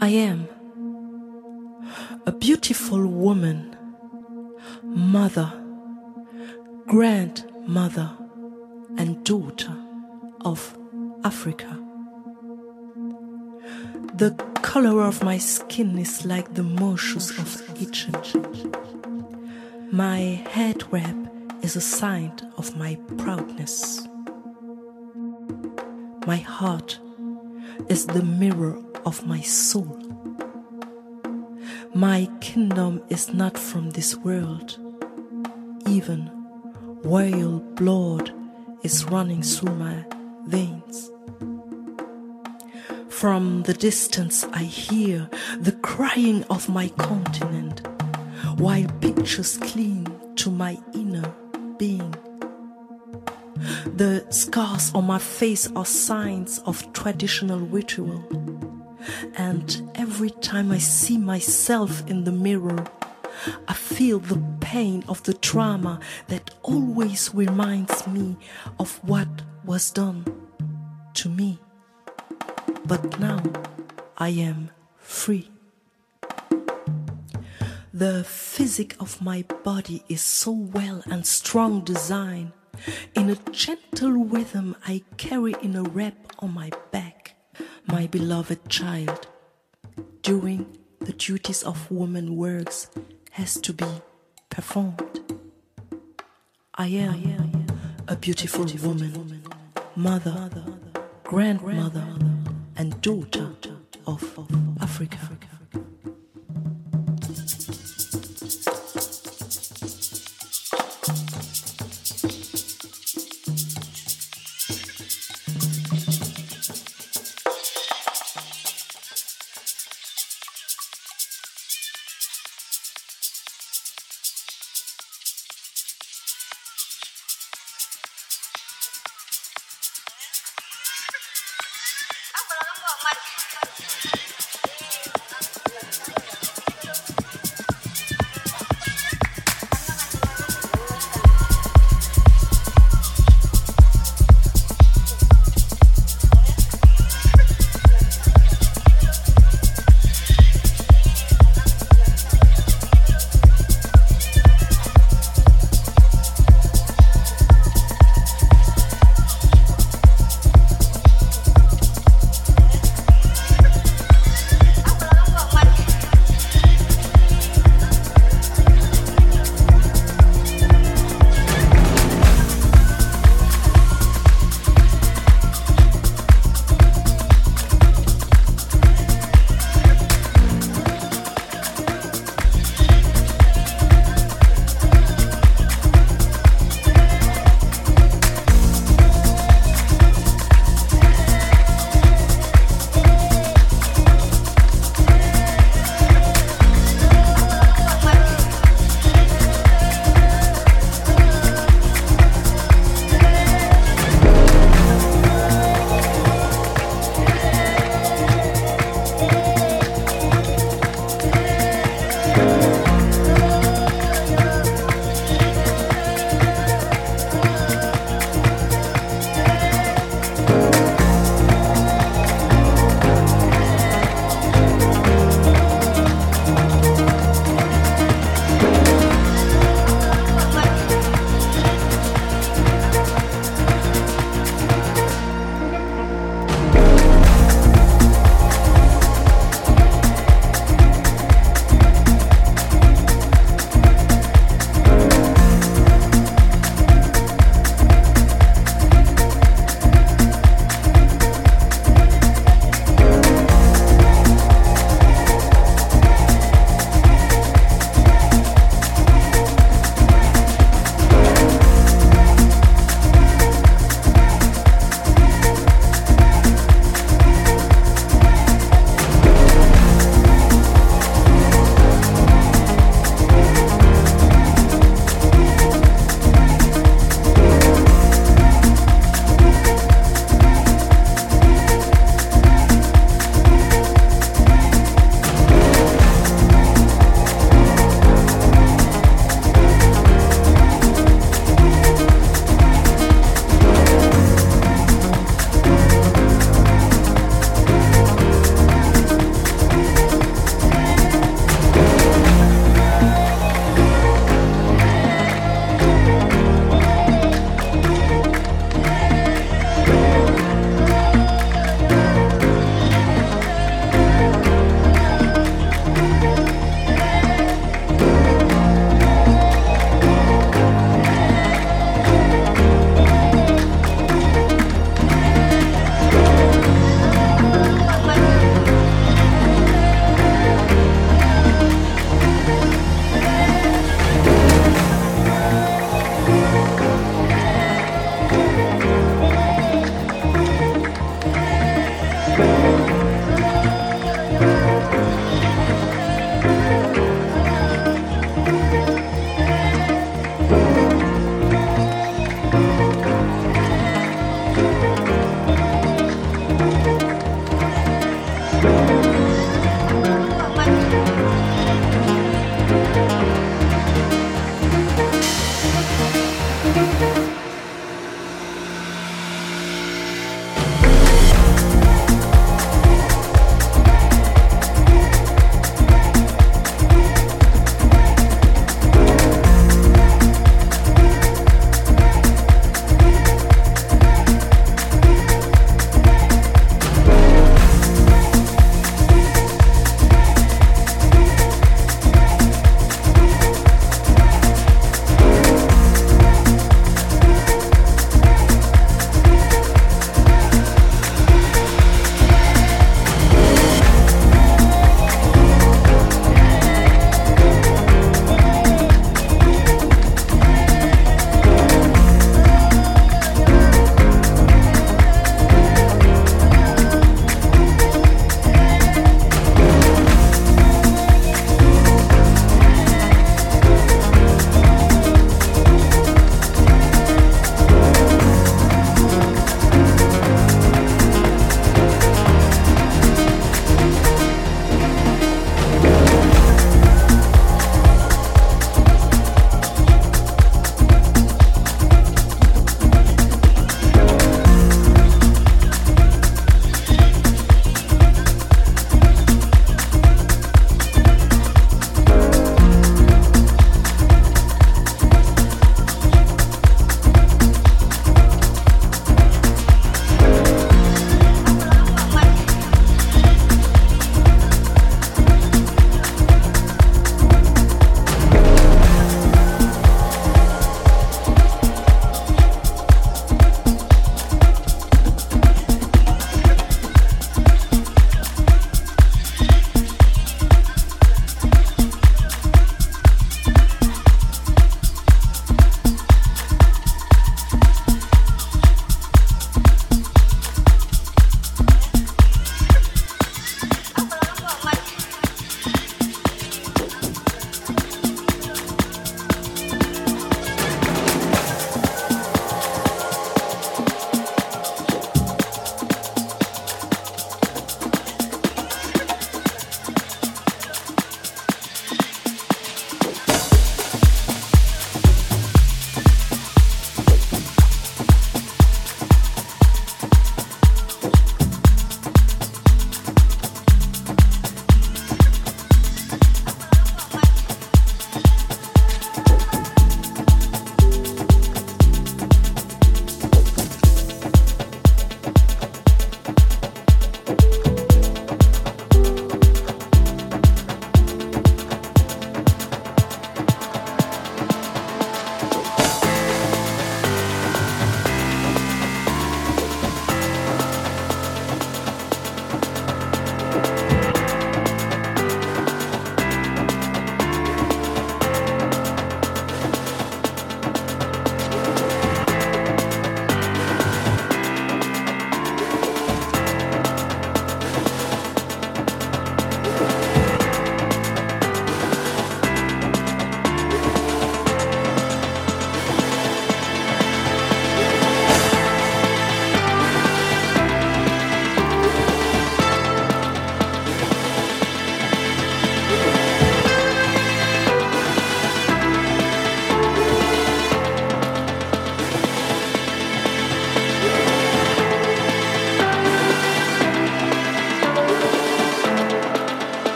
I am a beautiful woman, mother, grandmother, and daughter of Africa. The color of my skin is like the moschus of Egypt. My head wrap is a sign of my proudness. My heart is the mirror of my soul. My kingdom is not from this world. Even royal blood is running through my veins. From the distance, I hear the crying of my continent, while pictures cling to my inner being. The scars on my face are signs of traditional ritual. And every time I see myself in the mirror, I feel the pain of the trauma that always reminds me of what was done to me. But now I am free. The physic of my body is so well and strong design. In a gentle rhythm, I carry in a wrap on my back my beloved child. doing the duties of woman works has to be performed. I am a beautiful woman, mother, grandmother, and daughter of Africa.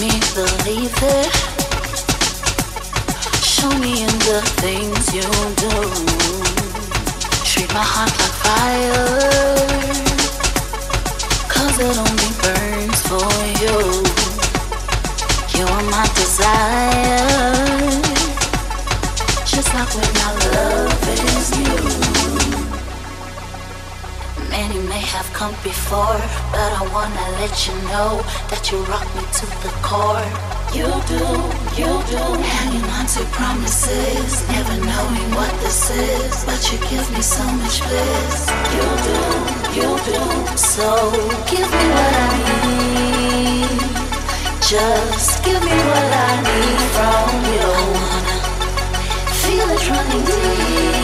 me. Show me in the things you do. Treat my heart like it only burns for you. You are my desire. Just like when my love is you. Many may have come before, but I wanna let you know that you rock me to the core. You do, you do. Hanging on to promises, never knowing what this is, but you give me so much bliss. You do, you do. So give me what I need. Just give me what I need from you. I wanna feel it running deep.